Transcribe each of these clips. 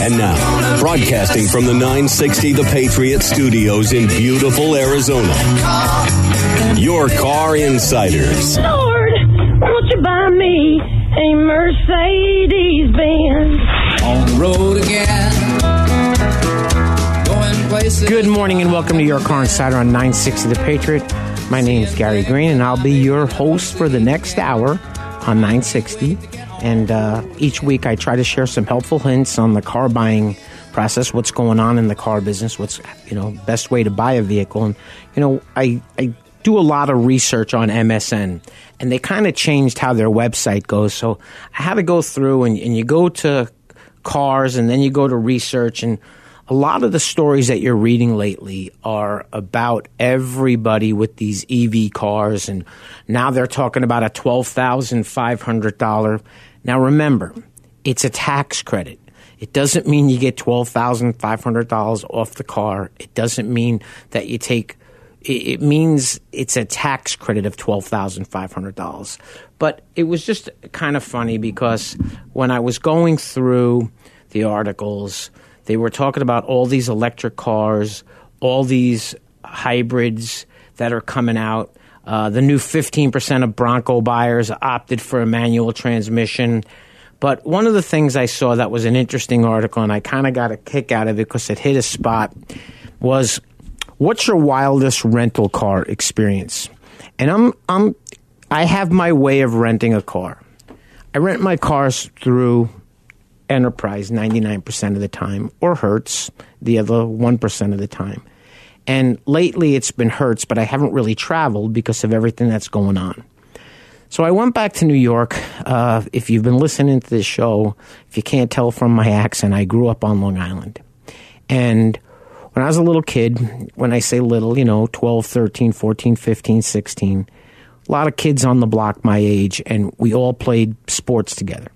And now, broadcasting from the 960 The Patriot Studios in beautiful Arizona, your car insiders. Lord, won't you buy me a Mercedes Benz? on the road again. Going places. Good morning and welcome to your Car Insider on 960 The Patriot. My name is Gary Green and I'll be your host for the next hour on 960. And uh, each week I try to share some helpful hints on the car buying process, what's going on in the car business, what's you know best way to buy a vehicle. And you know I I do a lot of research on MSN, and they kind of changed how their website goes. So I had to go through and, and you go to cars and then you go to research and a lot of the stories that you're reading lately are about everybody with these EV cars and now they're talking about a $12,500 now remember it's a tax credit it doesn't mean you get $12,500 off the car it doesn't mean that you take it means it's a tax credit of $12,500. But it was just kind of funny because when I was going through the articles, they were talking about all these electric cars, all these hybrids that are coming out. Uh, the new 15% of Bronco buyers opted for a manual transmission. But one of the things I saw that was an interesting article, and I kind of got a kick out of it because it hit a spot, was what's your wildest rental car experience? And I'm I'm I have my way of renting a car. I rent my cars through Enterprise 99% of the time or Hertz the other 1% of the time. And lately it's been Hertz, but I haven't really traveled because of everything that's going on. So I went back to New York. Uh, if you've been listening to this show, if you can't tell from my accent, I grew up on Long Island. And when I was a little kid, when I say little, you know, 12, 13, 14, 15, 16, a lot of kids on the block my age, and we all played sports together.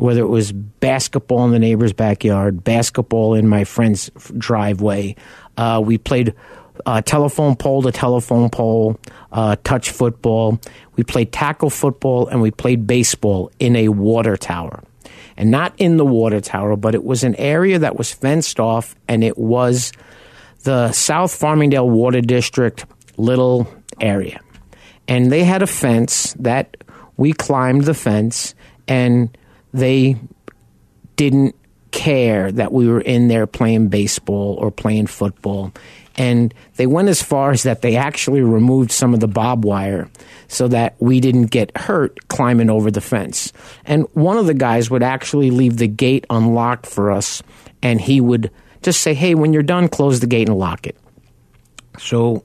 Whether it was basketball in the neighbor's backyard, basketball in my friend's driveway, uh, we played uh, telephone pole to telephone pole, uh, touch football. We played tackle football and we played baseball in a water tower. And not in the water tower, but it was an area that was fenced off and it was the South Farmingdale Water District little area. And they had a fence that we climbed the fence and they didn't care that we were in there playing baseball or playing football. And they went as far as that they actually removed some of the barbed wire so that we didn't get hurt climbing over the fence. And one of the guys would actually leave the gate unlocked for us and he would just say, hey, when you're done, close the gate and lock it. So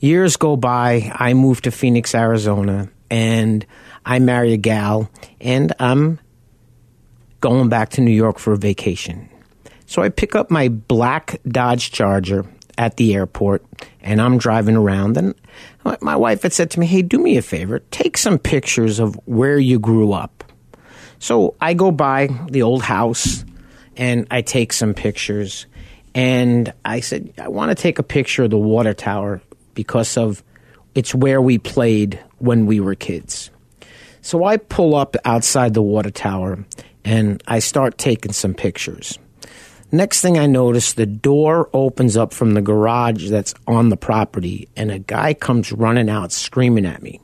years go by. I move to Phoenix, Arizona, and I marry a gal, and I'm going back to New York for a vacation. So I pick up my black Dodge Charger at the airport, and I'm driving around. And my wife had said to me, Hey, do me a favor, take some pictures of where you grew up. So I go by the old house and I take some pictures. And I said, I want to take a picture of the water tower because of it's where we played when we were kids. So I pull up outside the water tower and I start taking some pictures. Next thing I notice, the door opens up from the garage that's on the property, and a guy comes running out screaming at me.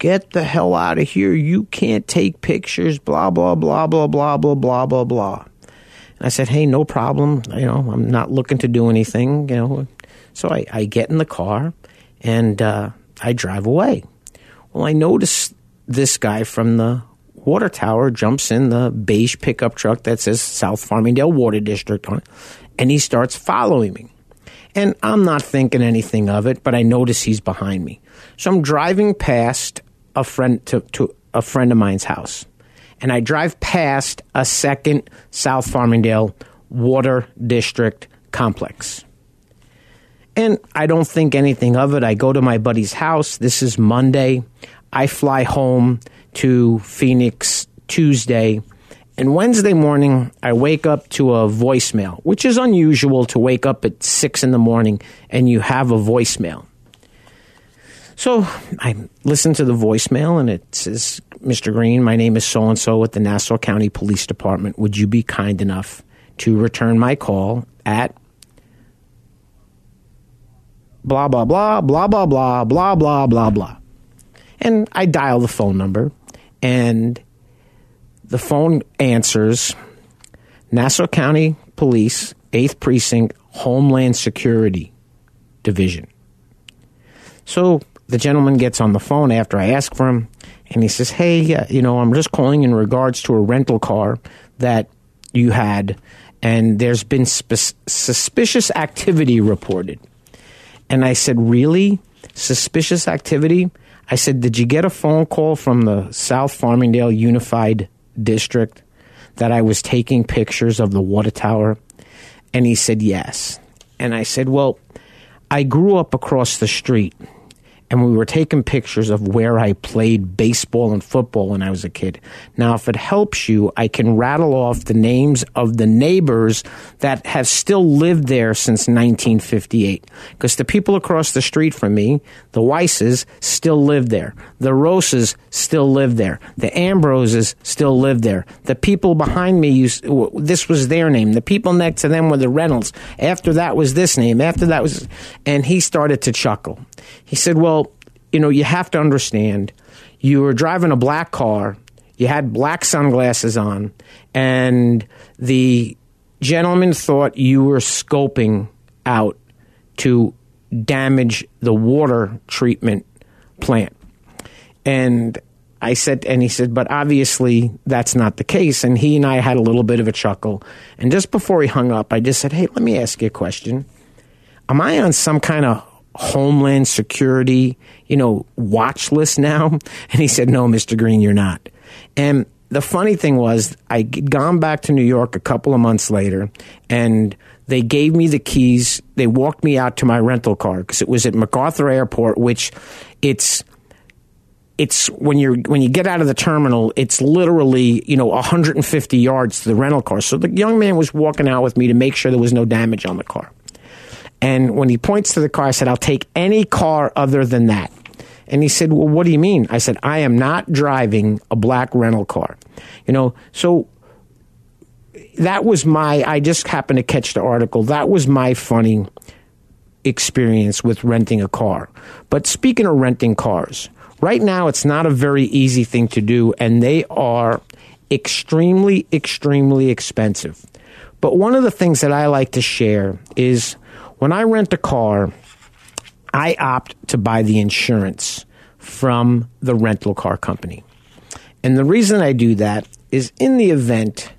Get the hell out of here. You can't take pictures, blah, blah, blah, blah, blah, blah, blah, blah, blah. And I said, hey, no problem. You know, I'm not looking to do anything, you know. So I, I get in the car and uh, I drive away. Well, I notice this guy from the water tower jumps in the beige pickup truck that says South Farmingdale Water District on it, and he starts following me. And I'm not thinking anything of it, but I notice he's behind me. So I'm driving past a friend to, to a friend of mine's house, and I drive past a second South Farmingdale Water District complex. And I don't think anything of it. I go to my buddy's house. This is Monday. I fly home to Phoenix Tuesday. And Wednesday morning, I wake up to a voicemail, which is unusual to wake up at six in the morning and you have a voicemail. So I listen to the voicemail and it says, Mr. Green, my name is so and so with the Nassau County Police Department. Would you be kind enough to return my call at blah, blah, blah, blah, blah, blah, blah, blah, blah, blah. And I dial the phone number and the phone answers Nassau County Police, 8th Precinct, Homeland Security Division. So the gentleman gets on the phone after I ask for him, and he says, Hey, uh, you know, I'm just calling in regards to a rental car that you had, and there's been sp- suspicious activity reported. And I said, Really? Suspicious activity? I said, Did you get a phone call from the South Farmingdale Unified District that I was taking pictures of the water tower? And he said, Yes. And I said, Well, I grew up across the street and we were taking pictures of where I played baseball and football when I was a kid. Now, if it helps you, I can rattle off the names of the neighbors that have still lived there since 1958. Because the people across the street from me, the Weisses, still live there. The Roses still live there. The Ambroses still live there. The people behind me, used, this was their name. The people next to them were the Reynolds. After that was this name. After that was, and he started to chuckle. He said, Well, you know, you have to understand you were driving a black car, you had black sunglasses on, and the gentleman thought you were scoping out to damage the water treatment plant. And I said, and he said, but obviously that's not the case. And he and I had a little bit of a chuckle. And just before he hung up, I just said, hey, let me ask you a question. Am I on some kind of Homeland Security, you know, watch list now? And he said, No, Mr. Green, you're not. And the funny thing was, I'd gone back to New York a couple of months later, and they gave me the keys. They walked me out to my rental car because it was at MacArthur Airport, which it's it's when you're when you get out of the terminal, it's literally you know 150 yards to the rental car. So the young man was walking out with me to make sure there was no damage on the car. And when he points to the car, I said, I'll take any car other than that. And he said, Well, what do you mean? I said, I am not driving a black rental car. You know, so that was my, I just happened to catch the article. That was my funny experience with renting a car. But speaking of renting cars, right now it's not a very easy thing to do, and they are extremely, extremely expensive. But one of the things that I like to share is when I rent a car, I opt to buy the insurance from the rental car company. And the reason I do that is in the event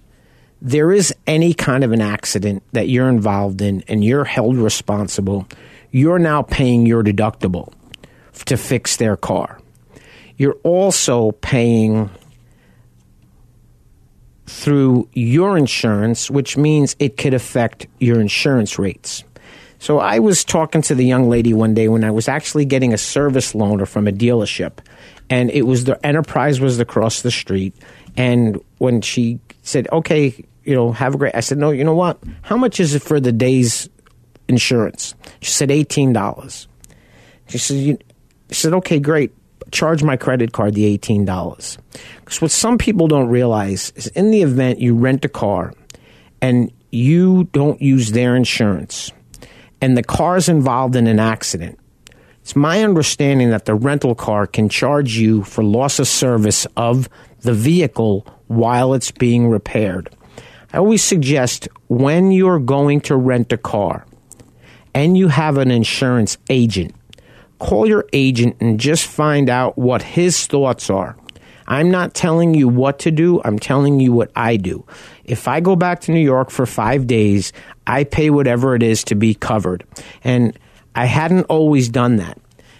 there is any kind of an accident that you're involved in and you're held responsible, you're now paying your deductible to fix their car. You're also paying through your insurance, which means it could affect your insurance rates. So I was talking to the young lady one day when I was actually getting a service loaner from a dealership, and it was the Enterprise was across the street. And when she said, "Okay, you know, have a great," I said, "No, you know what? How much is it for the day's insurance?" She said, 18 dollars." She said, you, "She said, okay, great. Charge my credit card the eighteen dollars." Because what some people don't realize is, in the event you rent a car and you don't use their insurance and the car's involved in an accident, it's my understanding that the rental car can charge you for loss of service of the vehicle while it's being repaired. I always suggest when you're going to rent a car and you have an insurance agent, call your agent and just find out what his thoughts are. I'm not telling you what to do, I'm telling you what I do. If I go back to New York for five days, I pay whatever it is to be covered. And I hadn't always done that.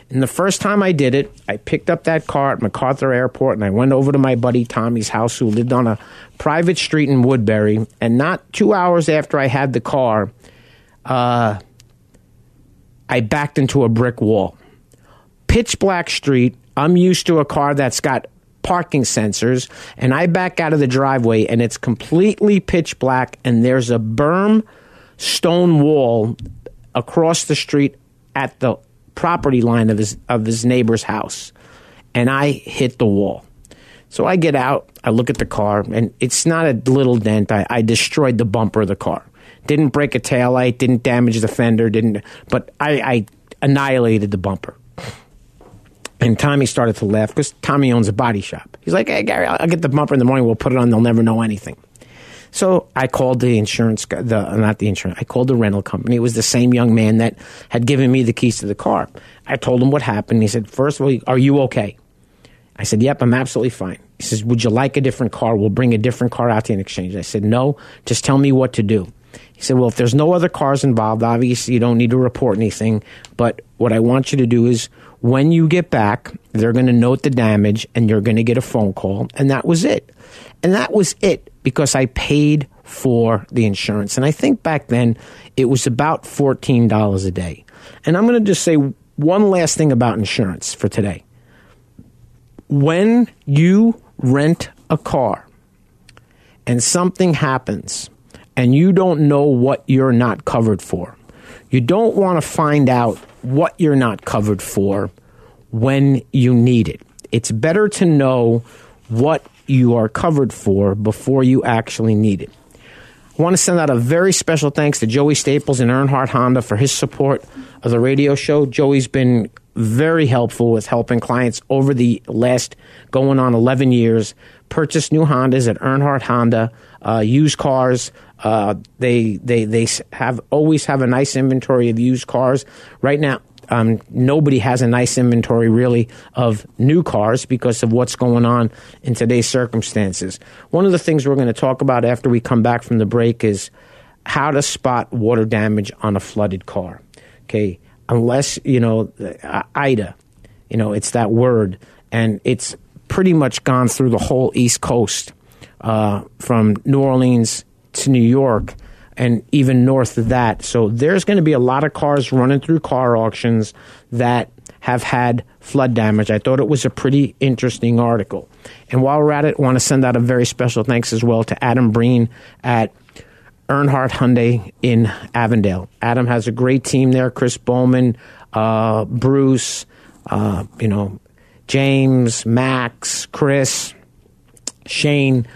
And the first time I did it, I picked up that car at MacArthur Airport and I went over to my buddy Tommy's house, who lived on a private street in Woodbury. And not two hours after I had the car, uh, I backed into a brick wall. Pitch black street. I'm used to a car that's got parking sensors, and I back out of the driveway and it's completely pitch black, and there's a berm stone wall across the street at the property line of his of his neighbor's house, and I hit the wall. So I get out, I look at the car, and it's not a little dent. I, I destroyed the bumper of the car. Didn't break a taillight, didn't damage the fender, didn't, but I, I annihilated the bumper. And Tommy started to laugh because Tommy owns a body shop. He's like, "Hey Gary, I'll get the bumper in the morning. We'll put it on. They'll never know anything." So I called the insurance, the not the insurance. I called the rental company. It was the same young man that had given me the keys to the car. I told him what happened. He said, first of all, are you okay?" I said, "Yep, I'm absolutely fine." He says, "Would you like a different car? We'll bring a different car out to you in exchange." I said, "No, just tell me what to do." He said, "Well, if there's no other cars involved, obviously you don't need to report anything. But what I want you to do is, when you get back, they're going to note the damage, and you're going to get a phone call." And that was it. And that was it because I paid for the insurance. And I think back then it was about fourteen dollars a day. And I'm going to just say one last thing about insurance for today when you rent a car and something happens and you don't know what you're not covered for, you don't want to find out what you're not covered for when you need it. It's better to know what you are covered for before you actually need it. I want to send out a very special thanks to Joey Staples and Earnhardt Honda for his support of the radio show. Joey's been very helpful with helping clients over the last going on 11 years purchase new Hondas at Earnhardt Honda, uh, used cars. Uh, they they they have always have a nice inventory of used cars. Right now, um, nobody has a nice inventory really of new cars because of what's going on in today's circumstances. One of the things we're going to talk about after we come back from the break is how to spot water damage on a flooded car. Okay, unless you know uh, Ida, you know it's that word, and it's pretty much gone through the whole East Coast, uh, from New Orleans to New York, and even north of that. So there's going to be a lot of cars running through car auctions that have had flood damage. I thought it was a pretty interesting article. And while we're at it, I want to send out a very special thanks as well to Adam Breen at Earnhardt Hyundai in Avondale. Adam has a great team there. Chris Bowman, uh, Bruce, uh, you know, James, Max, Chris, Shane,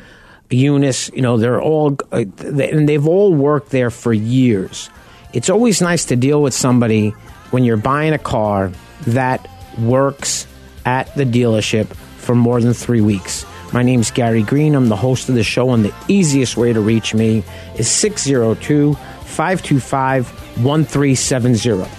Eunice. You know, they're all, uh, they, and they've all worked there for years. It's always nice to deal with somebody when you're buying a car that works at the dealership for more than three weeks. My name's Gary Green. I'm the host of the show, and the easiest way to reach me is 602 525 1370.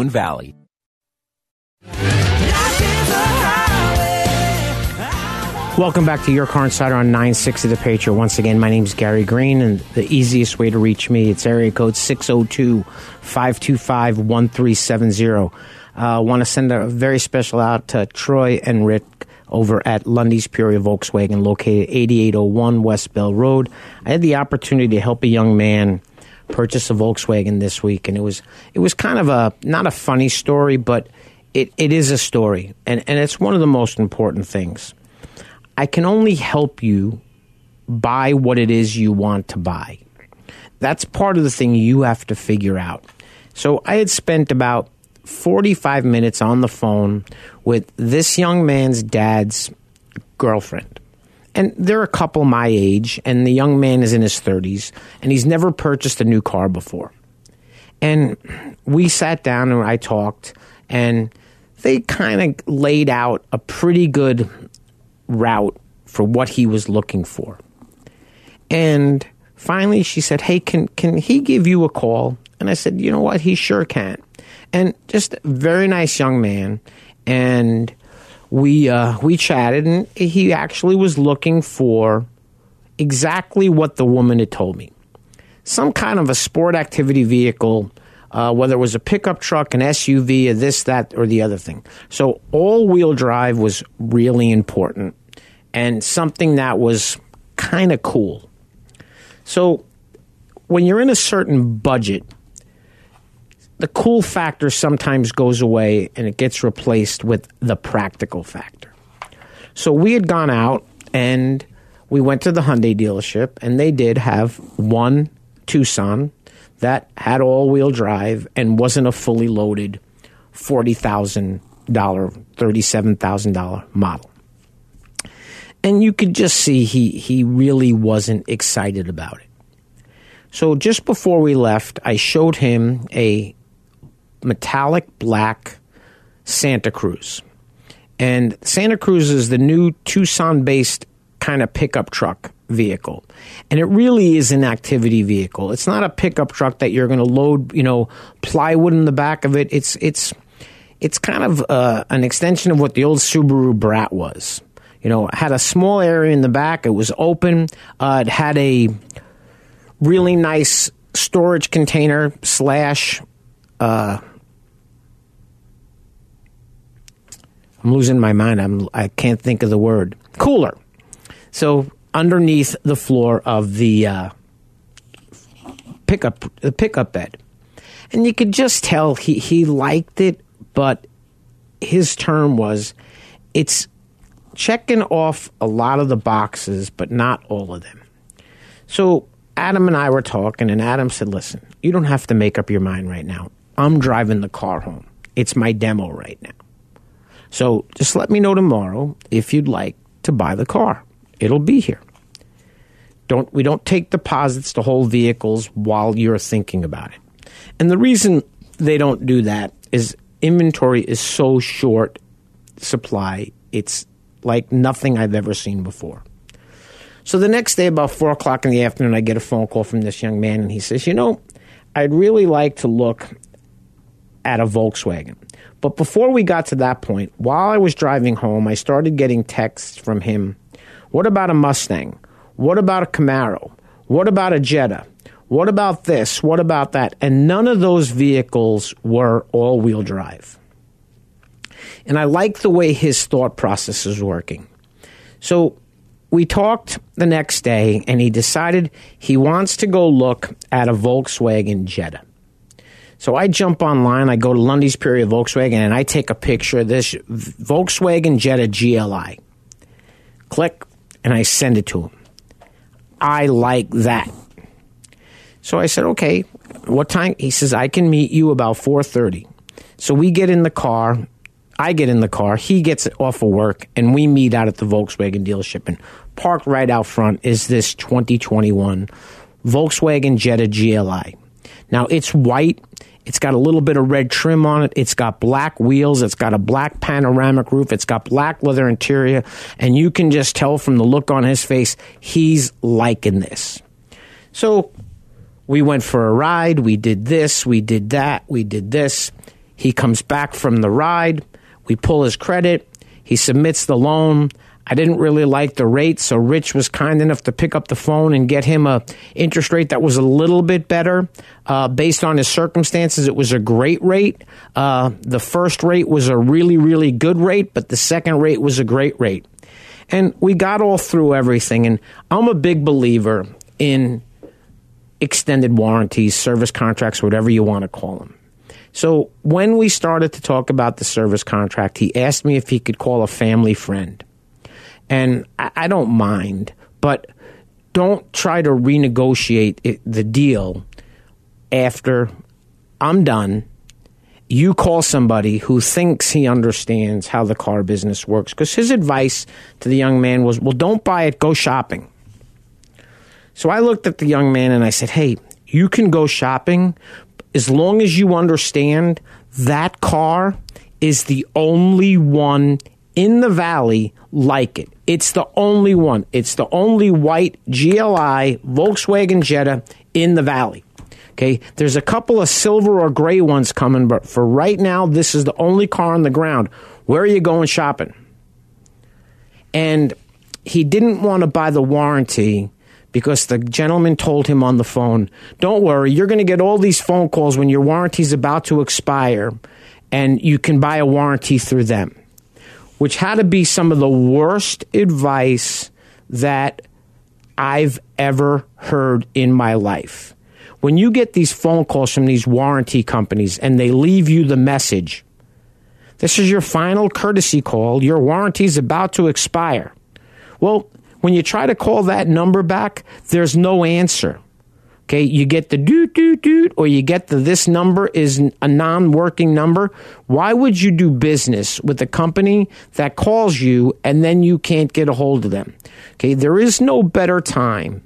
Valley. Welcome back to Your Car Insider on 960 The Patriot. Once again, my name is Gary Green, and the easiest way to reach me, it's area code 602-525-1370. I uh, want to send a very special out to Troy and Rick over at Lunde's Peoria Volkswagen, located 8801 West Bell Road. I had the opportunity to help a young man purchase a Volkswagen this week, and it was it was kind of a not a funny story, but it, it is a story, and, and it's one of the most important things. I can only help you buy what it is you want to buy. That's part of the thing you have to figure out. So I had spent about 45 minutes on the phone with this young man's dad's girlfriend. And they're a couple my age, and the young man is in his 30s, and he's never purchased a new car before. And we sat down and I talked, and they kind of laid out a pretty good route for what he was looking for. And finally she said, "Hey, can can he give you a call?" And I said, "You know what? He sure can." And just a very nice young man and we uh, we chatted and he actually was looking for exactly what the woman had told me. Some kind of a sport activity vehicle uh, whether it was a pickup truck, an SUV, or this, that, or the other thing. So all wheel drive was really important and something that was kind of cool. So when you're in a certain budget, the cool factor sometimes goes away and it gets replaced with the practical factor. So we had gone out and we went to the Hyundai dealership and they did have one Tucson that had all wheel drive and wasn't a fully loaded $40,000, $37,000 model and you could just see he he really wasn't excited about it. So just before we left, I showed him a metallic black Santa Cruz. And Santa Cruz is the new Tucson based kind of pickup truck vehicle. And it really is an activity vehicle. It's not a pickup truck that you're going to load, you know, plywood in the back of it. It's it's it's kind of uh, an extension of what the old Subaru Brat was you know, had a small area in the back. It was open. Uh, it had a really nice storage container slash. Uh, I'm losing my mind. I'm I can't think of the word cooler. So underneath the floor of the uh, pickup the pickup bed, and you could just tell he he liked it, but his term was, "It's checking off a lot of the boxes, but not all of them. So Adam and I were talking, and Adam said, Listen, you don't have to make up your mind right now. I'm driving the car home. It's my demo right now. So just let me know tomorrow if you'd like to buy the car. It'll be here. Don't we don't take deposits to hold vehicles while you're thinking about it. And the reason they don't do that is inventory is so short supply. It's like nothing I've ever seen before. So the next day, about four o'clock in the afternoon, I get a phone call from this young man, and he says, You know, I'd really like to look at a Volkswagen. But before we got to that point, while I was driving home, I started getting texts from him. What about a Mustang? What about a Camaro? What about a Jetta? What about this? What about that? And none of those vehicles were all wheel drive. And I like the way his thought process is working. So we talked the next day, and he decided he wants to go look at a Volkswagen Jetta. So I jump online, I go to Lunde's Peoria Volkswagen, and I take a picture of this Volkswagen Jetta GLI. Click, and I send it to him. I like that. So I said, okay, what time? He says, I can meet you about 4.30. So we get in the car. I get in the car. He gets off of work, and we meet out at the Volkswagen dealership. And parked right out front is this 2021 Volkswagen Jetta GLI. Now it's white. It's got a little bit of red trim on it. It's got black wheels. It's got a black panoramic roof. It's got black leather interior. And you can just tell from the look on his face, he's liking this. So we went for a ride. We did this. We did that. We did this. He comes back from the ride. We pull his credit. He submits the loan. I didn't really like the rate, so Rich was kind enough to pick up the phone and get him a interest rate that was a little bit better. Uh, based on his circumstances, it was a great rate. Uh, the first rate was a really, really good rate, but the second rate was a great rate. And we got all through everything. And I'm a big believer in extended warranties, service contracts, whatever you want to call them. So when we started to talk about the service contract, he asked me if he could call a family friend and I, I don't mind, but don't try to renegotiate it, the deal after I'm done. You call somebody who thinks he understands how the car business works. Because his advice to the young man was, well, don't buy it, go shopping. So I looked at the young man and I said, hey, you can go shopping as long as you understand that car is the only one in the valley like it. It's the only one. It's the only white GLI Volkswagen Jetta in the valley. Okay, there's a couple of silver or gray ones coming, but for right now, this is the only car on the ground. Where are you going shopping? And he didn't want to buy the warranty because the gentleman told him on the phone, Don't worry, you're going to get all these phone calls when your warranty's about to expire, and you can buy a warranty through them which had to be some of the worst advice that I've ever heard in my life. When you get these phone calls from these warranty companies and they leave you the message, this is your final courtesy call, your warranty is about to expire. Well, when you try to call that number back, there's no answer. Okay, you get the doot doot doot, or you get the this number is a non working number. Why would you do business with a company that calls you and then you can't get a hold of them? Okay, there is no better time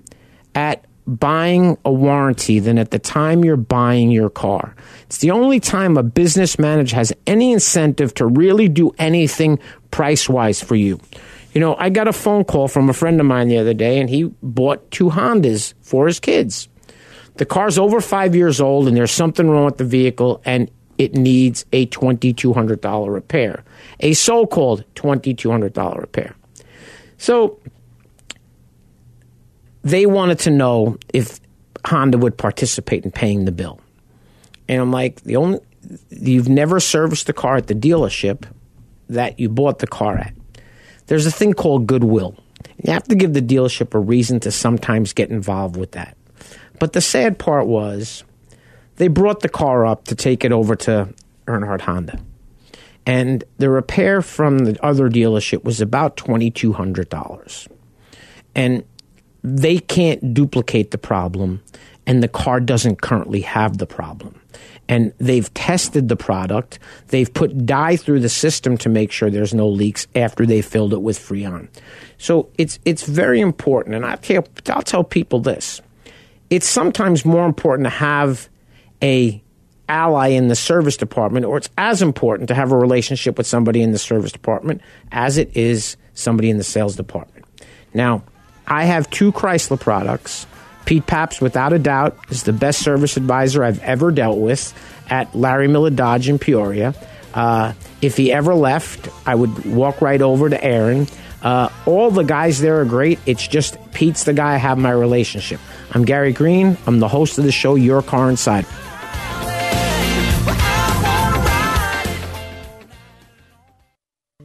at buying a warranty than at the time you're buying your car. It's the only time a business manager has any incentive to really do anything price wise for you. You know, I got a phone call from a friend of mine the other day, and he bought two Hondas for his kids the car's over five years old and there's something wrong with the vehicle and it needs a $2,200 repair, a so called $2,200 repair. So they wanted to know if Honda would participate in paying the bill. And I'm like, the only you've never serviced the car at the dealership that you bought the car at. There's a thing called goodwill. You have to give the dealership a reason to sometimes get involved with that. But the sad part was they brought the car up to take it over to Earnhardt Honda. And the repair from the other dealership was about $2,200. And they can't duplicate the problem, and the car doesn't currently have the problem. And they've tested the product. They've put dye through the system to make sure there's no leaks after they filled it with Freon. So it's it's very important. And I tell, I'll tell people this: it's sometimes more important to have a ally in the service department, or it's as important to have a relationship with somebody in the service department as it is somebody in the sales department. Now, I have two Chrysler products. Pete Paps, without a doubt, is the best service advisor I've ever dealt with at Larry Miller Dodge in Peoria. Uh, if he ever left, I would walk right over to Aaron. Uh, all the guys there are great. It's just Pete's the guy I have my relationship. I'm Gary Green. I'm the host of the show, Your Car Insider.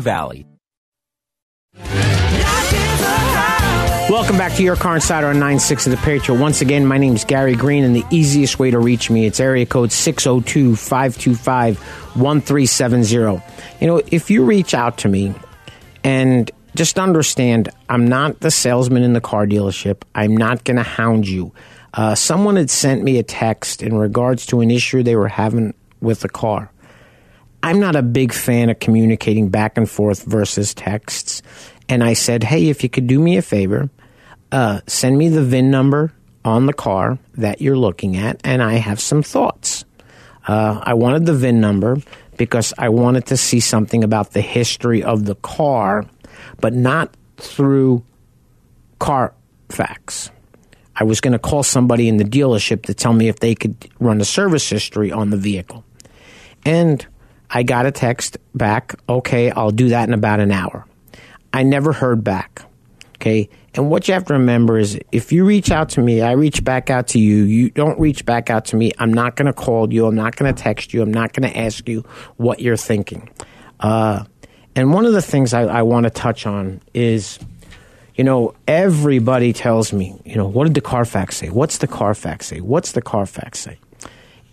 Valley. Welcome back to Your Car Insider on 96 of the Patriot. Once again, my name is Gary Green, and the easiest way to reach me, it's area code 602 525 1370. You know, if you reach out to me and just understand, I'm not the salesman in the car dealership, I'm not going to hound you. Uh, someone had sent me a text in regards to an issue they were having with the car. I'm not a big fan of communicating back and forth versus texts. And I said, hey, if you could do me a favor, uh, send me the VIN number on the car that you're looking at, and I have some thoughts. Uh, I wanted the VIN number because I wanted to see something about the history of the car, but not through Carfax. I was going to call somebody in the dealership to tell me if they could run a service history on the vehicle. And I got a text back, okay, I'll do that in about an hour. I never heard back. Okay. And what you have to remember is if you reach out to me, I reach back out to you. You don't reach back out to me. I'm not going to call you. I'm not going to text you. I'm not going to ask you what you're thinking. Uh, and one of the things I, I want to touch on is, you know, everybody tells me, you know, what did the Carfax say? What's the Carfax say? What's the Carfax say?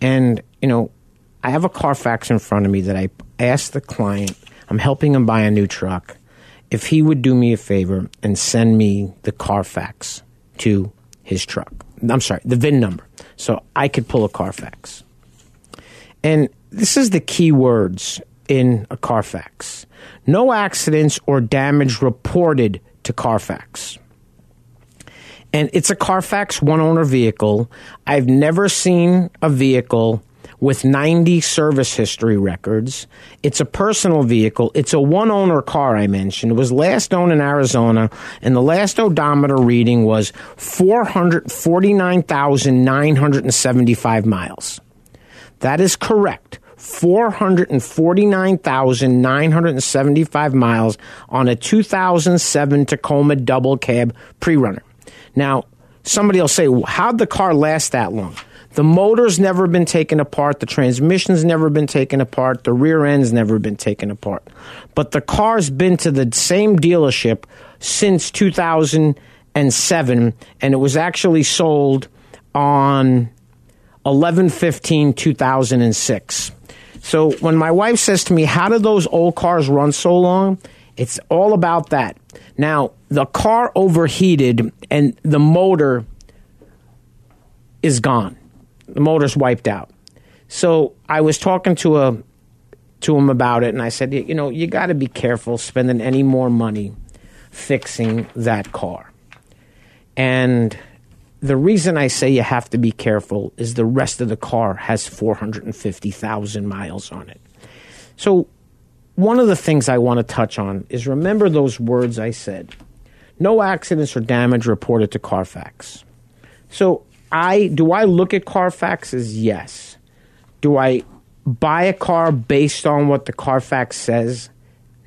And, you know, I have a Carfax in front of me that I asked the client, I'm helping him buy a new truck if he would do me a favor and send me the Carfax to his truck. I'm sorry, the VIN number, so I could pull a Carfax. And this is the key words in a Carfax no accidents or damage reported to Carfax. And it's a Carfax one owner vehicle. I've never seen a vehicle with 90 service history records. It's a personal vehicle. It's a one owner car, I mentioned. It was last owned in Arizona, and the last odometer reading was 449,975 miles. That is correct. 449,975 miles on a 2007 Tacoma double cab pre runner. Now, somebody will say, How'd the car last that long? The motor's never been taken apart. The transmission's never been taken apart. The rear end's never been taken apart. But the car's been to the same dealership since 2007, and it was actually sold on 11 15 2006. So when my wife says to me, How do those old cars run so long? It's all about that. Now, the car overheated and the motor is gone the motor's wiped out. So I was talking to a to him about it, and I said, you know, you got to be careful spending any more money fixing that car. And the reason I say you have to be careful is the rest of the car has 450,000 miles on it. So, one of the things I want to touch on is remember those words I said no accidents or damage reported to Carfax. So, I do I look at Carfax as yes. Do I buy a car based on what the Carfax says?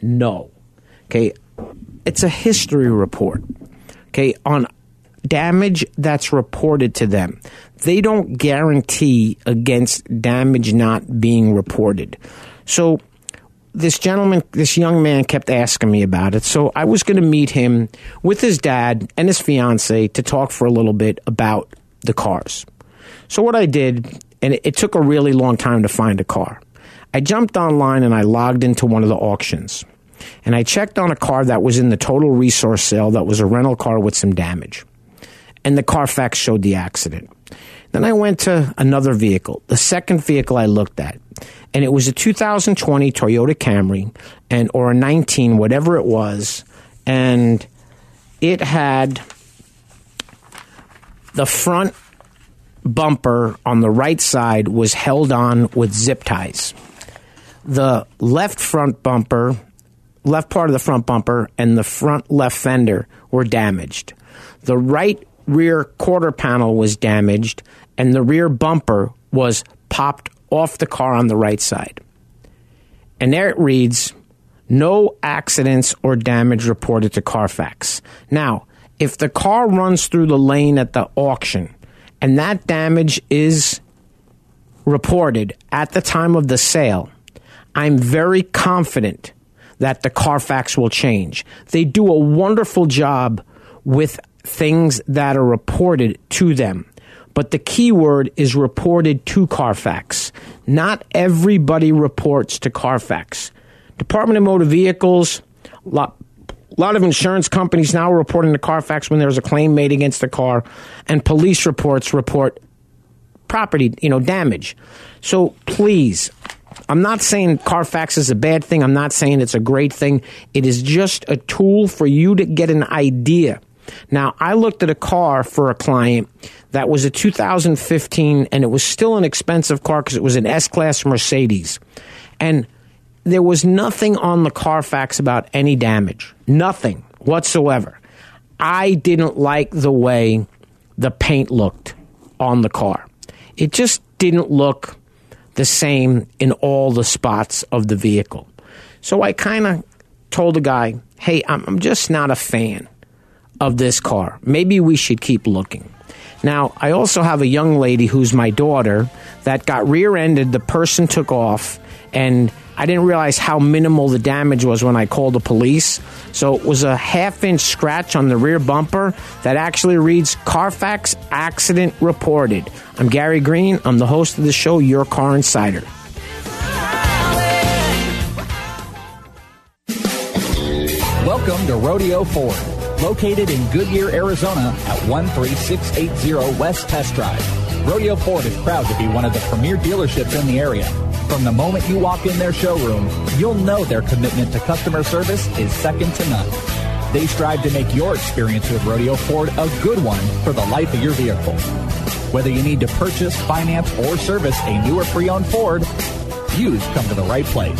No. Okay. It's a history report. Okay, on damage that's reported to them. They don't guarantee against damage not being reported. So this gentleman, this young man kept asking me about it. So I was going to meet him with his dad and his fiance to talk for a little bit about the cars. So what I did, and it, it took a really long time to find a car. I jumped online and I logged into one of the auctions. And I checked on a car that was in the total resource sale that was a rental car with some damage. And the Carfax showed the accident. Then I went to another vehicle, the second vehicle I looked at, and it was a 2020 Toyota Camry and or a 19 whatever it was, and it had the front bumper on the right side was held on with zip ties. The left front bumper left part of the front bumper and the front left fender were damaged. The right rear quarter panel was damaged, and the rear bumper was popped off the car on the right side. And there it reads no accidents or damage reported to Carfax. Now, if the car runs through the lane at the auction and that damage is reported at the time of the sale, I'm very confident that the Carfax will change. They do a wonderful job with things that are reported to them. But the key word is reported to Carfax. Not everybody reports to Carfax. Department of Motor Vehicles, a lot, of insurance companies now are reporting to Carfax when there's a claim made against the car, and police reports report property, you know, damage. So please, I'm not saying Carfax is a bad thing. I'm not saying it's a great thing. It is just a tool for you to get an idea. Now, I looked at a car for a client that was a 2015 and it was still an expensive car because it was an S Class Mercedes. And there was nothing on the Carfax about any damage. Nothing whatsoever. I didn't like the way the paint looked on the car. It just didn't look the same in all the spots of the vehicle. So I kind of told the guy, hey, I'm just not a fan of this car. Maybe we should keep looking. Now, I also have a young lady who's my daughter that got rear ended. The person took off, and I didn't realize how minimal the damage was when I called the police. So it was a half inch scratch on the rear bumper that actually reads Carfax accident reported. I'm Gary Green. I'm the host of the show, Your Car Insider. Welcome to Rodeo Ford, located in Goodyear, Arizona at 13680 West Test Drive. Rodeo Ford is proud to be one of the premier dealerships in the area. From the moment you walk in their showroom, you'll know their commitment to customer service is second to none. They strive to make your experience with Rodeo Ford a good one for the life of your vehicle. Whether you need to purchase, finance, or service a new or pre-owned Ford, you've come to the right place.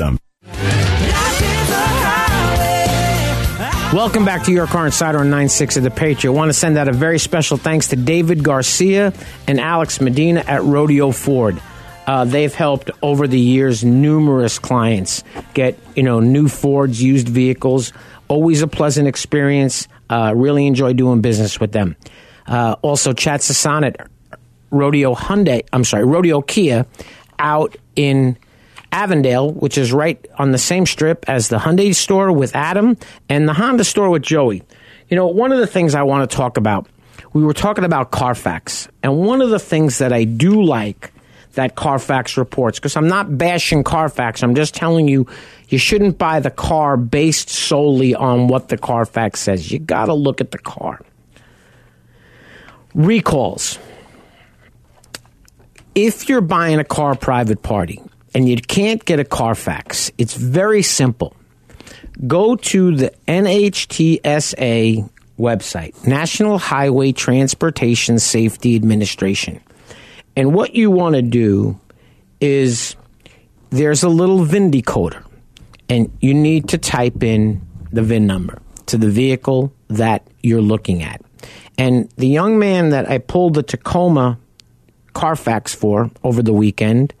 Welcome back to Your Car Insider on 96 of the Patriot. I want to send out a very special thanks to David Garcia and Alex Medina at Rodeo Ford. Uh, they've helped over the years numerous clients get you know new Fords, used vehicles. Always a pleasant experience. Uh, really enjoy doing business with them. Uh, also, Chad Sasan at Rodeo Hyundai. I'm sorry, Rodeo Kia out in Avondale, which is right on the same strip as the Hyundai store with Adam and the Honda store with Joey. You know, one of the things I want to talk about, we were talking about Carfax, and one of the things that I do like that Carfax reports, because I'm not bashing Carfax, I'm just telling you, you shouldn't buy the car based solely on what the Carfax says. You got to look at the car. Recalls. If you're buying a car private party, and you can't get a Carfax, it's very simple. Go to the NHTSA website, National Highway Transportation Safety Administration. And what you want to do is there's a little VIN decoder, and you need to type in the VIN number to the vehicle that you're looking at. And the young man that I pulled the Tacoma Carfax for over the weekend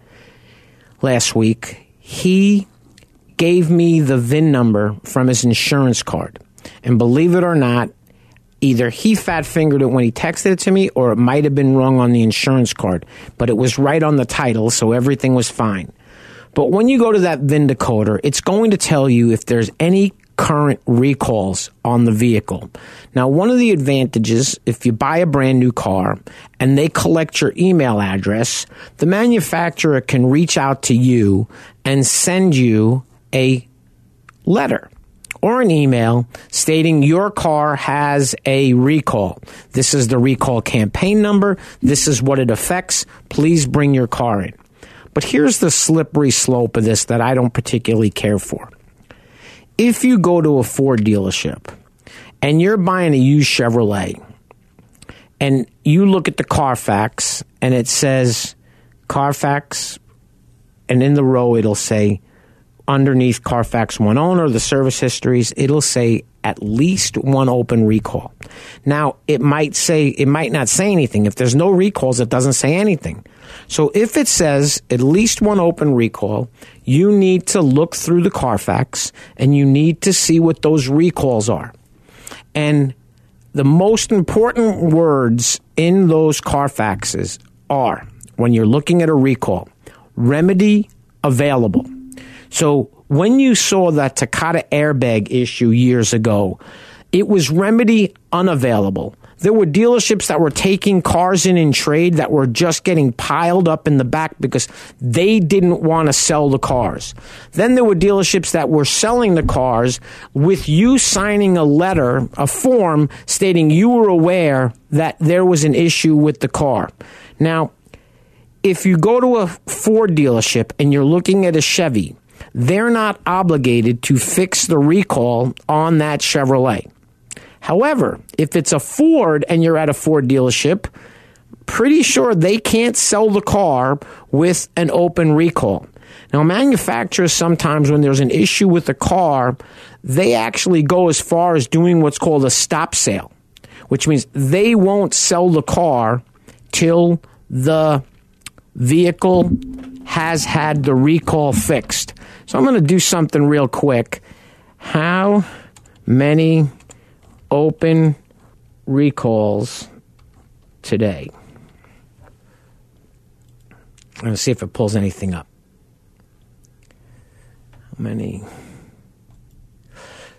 last week, he gave me the VIN number from his insurance card. And believe it or not, either he fat fingered it when he texted it to me or it might have been wrong on the insurance card, but it was right on the title, so everything was fine. But when you go to that VIN decoder, it's going to tell you if there's any current recalls on the vehicle. Now, one of the advantages, if you buy a brand new car and they collect your email address, the manufacturer can reach out to you and send you a letter or an email stating your car has a recall. This is the recall campaign number. This is what it affects. Please bring your car in. But here's the slippery slope of this that I don't particularly care for. If you go to a Ford dealership and you're buying a used Chevrolet and you look at the Carfax and it says Carfax, and in the row it'll say underneath Carfax one owner, the service histories, it'll say at least one open recall. Now, it might say, it might not say anything. If there's no recalls, it doesn't say anything. So if it says at least one open recall, you need to look through the Carfax and you need to see what those recalls are. And the most important words in those Carfaxes are when you're looking at a recall, remedy available. So when you saw that Takata airbag issue years ago, it was remedy unavailable. There were dealerships that were taking cars in in trade that were just getting piled up in the back because they didn't want to sell the cars. Then there were dealerships that were selling the cars with you signing a letter, a form stating you were aware that there was an issue with the car. Now, if you go to a Ford dealership and you're looking at a Chevy, they're not obligated to fix the recall on that Chevrolet. However, if it's a Ford and you're at a Ford dealership, pretty sure they can't sell the car with an open recall. Now, manufacturers sometimes, when there's an issue with the car, they actually go as far as doing what's called a stop sale, which means they won't sell the car till the vehicle has had the recall fixed. So I'm going to do something real quick. How many open recalls today. I'm going to see if it pulls anything up. How many?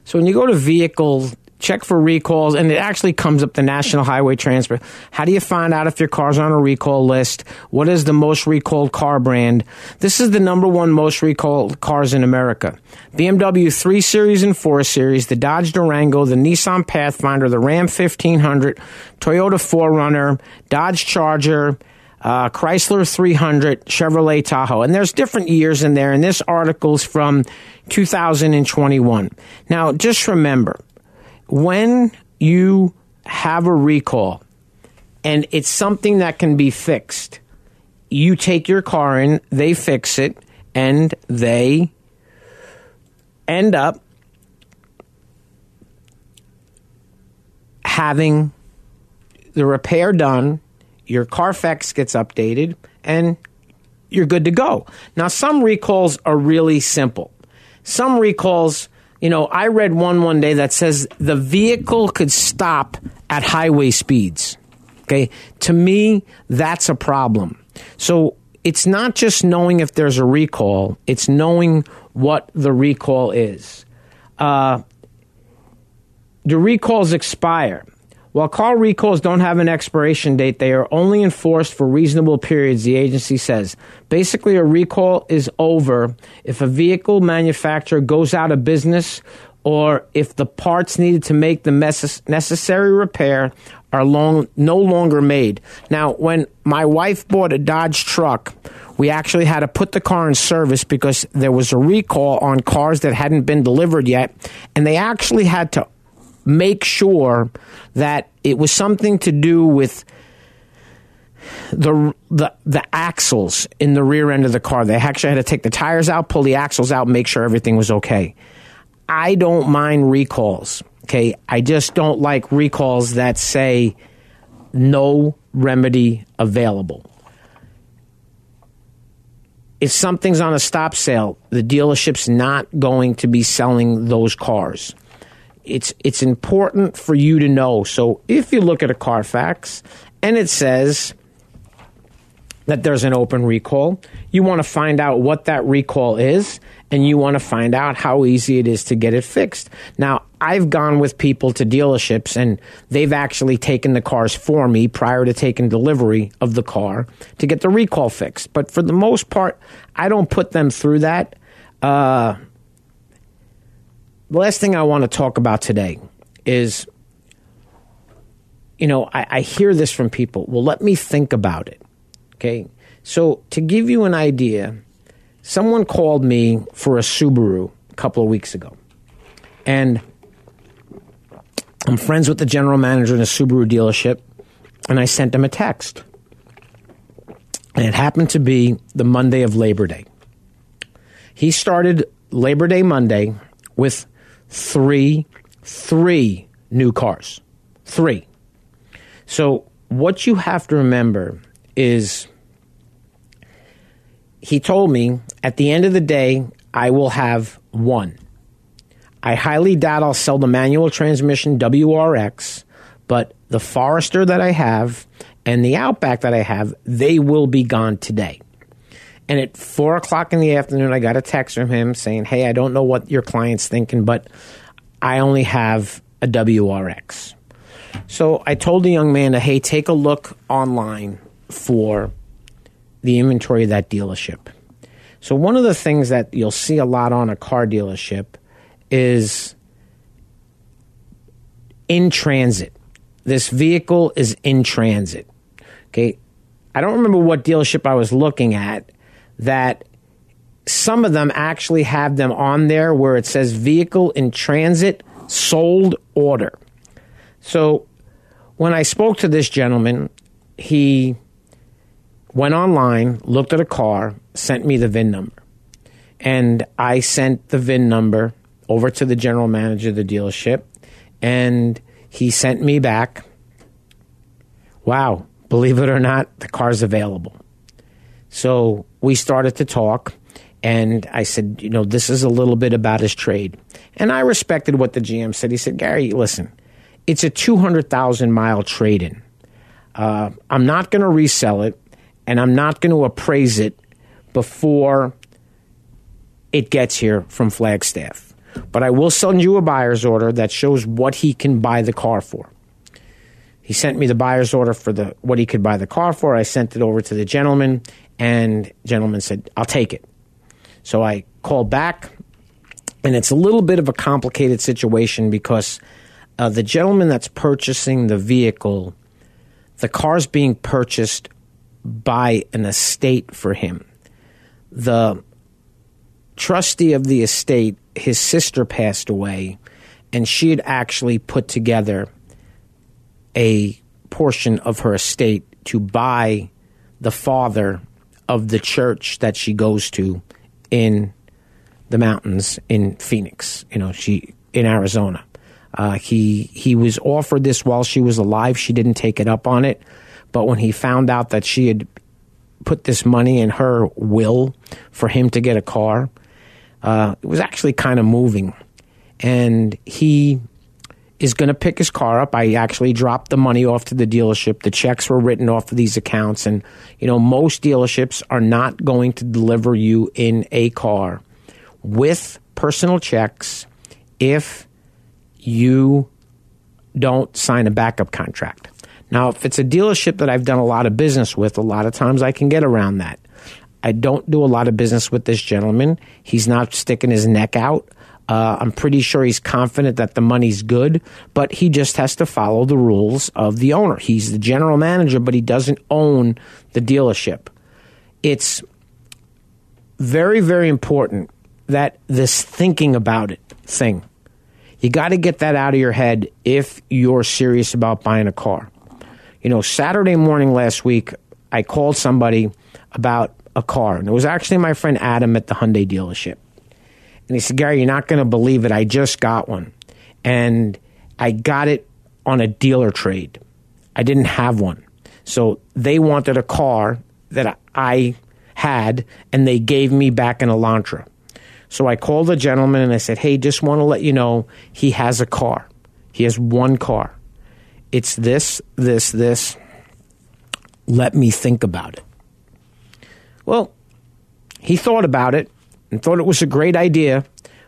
So when you go to vehicles check for recalls, and it actually comes up the National Highway Transport. How do you find out if your car's on a recall list? What is the most recalled car brand? This is the number one most recalled cars in America. BMW 3 Series and 4 Series, the Dodge Durango, the Nissan Pathfinder, the Ram 1500, Toyota 4Runner, Dodge Charger, uh, Chrysler 300, Chevrolet Tahoe. And there's different years in there, and this article's from 2021. Now, just remember, when you have a recall and it's something that can be fixed, you take your car in, they fix it, and they end up having the repair done, your Carfax gets updated, and you're good to go. Now, some recalls are really simple. Some recalls you know, I read one one day that says the vehicle could stop at highway speeds. Okay. To me, that's a problem. So it's not just knowing if there's a recall, it's knowing what the recall is. Uh, do recalls expire? While car recalls don't have an expiration date, they are only enforced for reasonable periods, the agency says. Basically, a recall is over if a vehicle manufacturer goes out of business or if the parts needed to make the necessary repair are long, no longer made. Now, when my wife bought a Dodge truck, we actually had to put the car in service because there was a recall on cars that hadn't been delivered yet, and they actually had to make sure that it was something to do with the the the axles in the rear end of the car. They actually had to take the tires out, pull the axles out, make sure everything was okay. I don't mind recalls. Okay, I just don't like recalls that say no remedy available. If something's on a stop sale, the dealership's not going to be selling those cars it's it's important for you to know. So if you look at a Carfax and it says that there's an open recall. You want to find out what that recall is, and you want to find out how easy it is to get it fixed. Now, I've gone with people to dealerships, and they've actually taken the cars for me prior to taking delivery of the car to get the recall fixed. But for the most part, I don't put them through that. Uh, the last thing I want to talk about today is you know, I, I hear this from people. Well, let me think about it. Okay. So, to give you an idea, someone called me for a Subaru a couple of weeks ago. And I'm friends with the general manager in a Subaru dealership, and I sent him a text. And it happened to be the Monday of Labor Day. He started Labor Day Monday with three, three new cars. Three. So, what you have to remember is he told me at the end of the day, I will have one. I highly doubt I'll sell the manual transmission WRX, but the Forester that I have and the Outback that I have, they will be gone today. And at four o'clock in the afternoon, I got a text from him saying, Hey, I don't know what your client's thinking, but I only have a WRX. So I told the young man to, hey, take a look online for the inventory of that dealership. So one of the things that you'll see a lot on a car dealership is in transit. This vehicle is in transit. Okay. I don't remember what dealership I was looking at that some of them actually have them on there where it says vehicle in transit sold order. So when I spoke to this gentleman, he went online, looked at a car, sent me the VIN number. And I sent the VIN number over to the general manager of the dealership, and he sent me back, wow, believe it or not, the car's available. So we started to talk, and I said, you know, this is a little bit about his trade. And I respected what the GM said. He said, Gary, listen, it's a 200,000 mile trade in. Uh, I'm not going to resell it and I'm not going to appraise it before it gets here from Flagstaff. But I will send you a buyer's order that shows what he can buy the car for. He sent me the buyer's order for the what he could buy the car for. I sent it over to the gentleman, and gentleman said, "I'll take it." So I called back, and it's a little bit of a complicated situation because uh, the gentleman that's purchasing the vehicle, the car's being purchased by an estate for him. The trustee of the estate, his sister passed away, and she had actually put together a portion of her estate to buy the father of the church that she goes to in the mountains in Phoenix, you know, she in Arizona. Uh, he he was offered this while she was alive. She didn't take it up on it, but when he found out that she had put this money in her will for him to get a car, uh, it was actually kind of moving. And he is going to pick his car up. I actually dropped the money off to the dealership. The checks were written off of these accounts, and you know most dealerships are not going to deliver you in a car with personal checks if you don't sign a backup contract. Now, if it's a dealership that I've done a lot of business with, a lot of times I can get around that. I don't do a lot of business with this gentleman. He's not sticking his neck out. Uh, I'm pretty sure he's confident that the money's good, but he just has to follow the rules of the owner. He's the general manager, but he doesn't own the dealership. It's very, very important that this thinking about it thing you got to get that out of your head if you're serious about buying a car. You know, Saturday morning last week, I called somebody about a car, and it was actually my friend Adam at the Hyundai dealership. And he said, Gary, you're not going to believe it. I just got one. And I got it on a dealer trade. I didn't have one. So they wanted a car that I had, and they gave me back an Elantra. So I called the gentleman and I said, Hey, just want to let you know he has a car. He has one car. It's this, this, this. Let me think about it. Well, he thought about it and thought it was a great idea,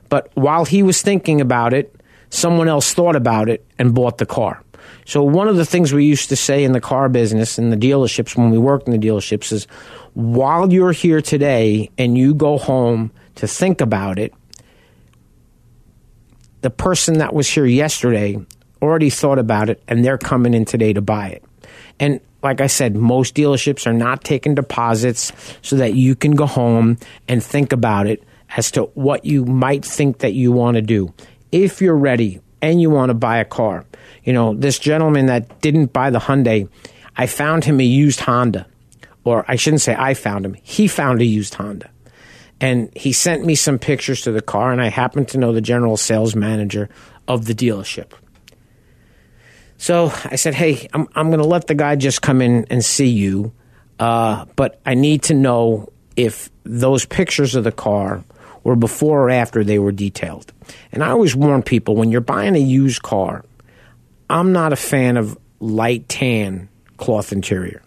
but while he was thinking about it, someone else thought about it and bought the car. So one of the things we used to say in the car business in the dealerships when we worked in the dealerships is while you're here today and you go home to think about it, the person that was here yesterday already thought about it and they're coming in today to buy it. And like I said, most dealerships are not taking deposits so that you can go home and think about it as to what you might think that you want to do. If you're ready and you want to buy a car, you know, this gentleman that didn't buy the Hyundai, I found him a used Honda. Or I shouldn't say I found him, he found a used Honda. And he sent me some pictures to the car, and I happen to know the general sales manager of the dealership. So I said, Hey, I'm, I'm going to let the guy just come in and see you, uh, but I need to know if those pictures of the car were before or after they were detailed. And I always warn people when you're buying a used car, I'm not a fan of light tan cloth interior.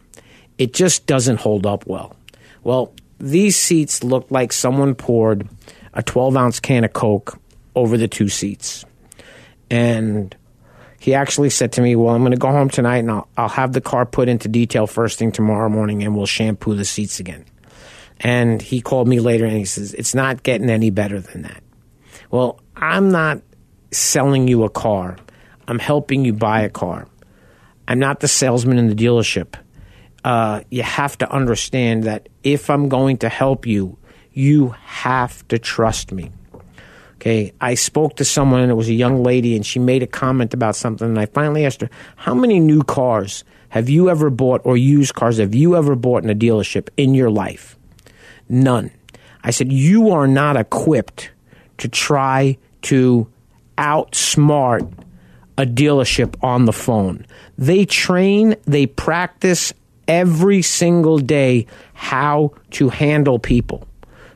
It just doesn't hold up well. Well, these seats look like someone poured a 12 ounce can of Coke over the two seats. And he actually said to me, Well, I'm going to go home tonight and I'll, I'll have the car put into detail first thing tomorrow morning and we'll shampoo the seats again. And he called me later and he says, It's not getting any better than that. Well, I'm not selling you a car, I'm helping you buy a car. I'm not the salesman in the dealership. Uh, you have to understand that if I'm going to help you, you have to trust me. Okay, I spoke to someone and it was a young lady and she made a comment about something and I finally asked her, "How many new cars have you ever bought or used cars have you ever bought in a dealership in your life?" None. I said, "You are not equipped to try to outsmart a dealership on the phone. They train, they practice every single day how to handle people.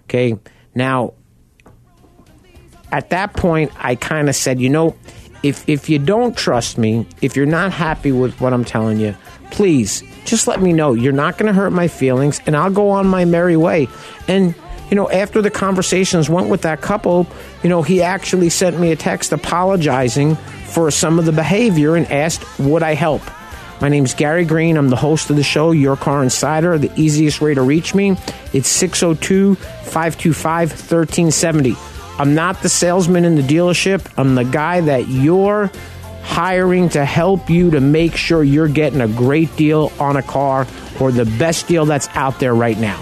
Okay? Now, at that point, I kind of said, you know, if, if you don't trust me, if you're not happy with what I'm telling you, please just let me know. You're not going to hurt my feelings, and I'll go on my merry way. And, you know, after the conversations went with that couple, you know, he actually sent me a text apologizing for some of the behavior and asked, would I help? My name's Gary Green. I'm the host of the show, Your Car Insider. The easiest way to reach me, it's 602 525 1370. I'm not the salesman in the dealership. I'm the guy that you're hiring to help you to make sure you're getting a great deal on a car or the best deal that's out there right now.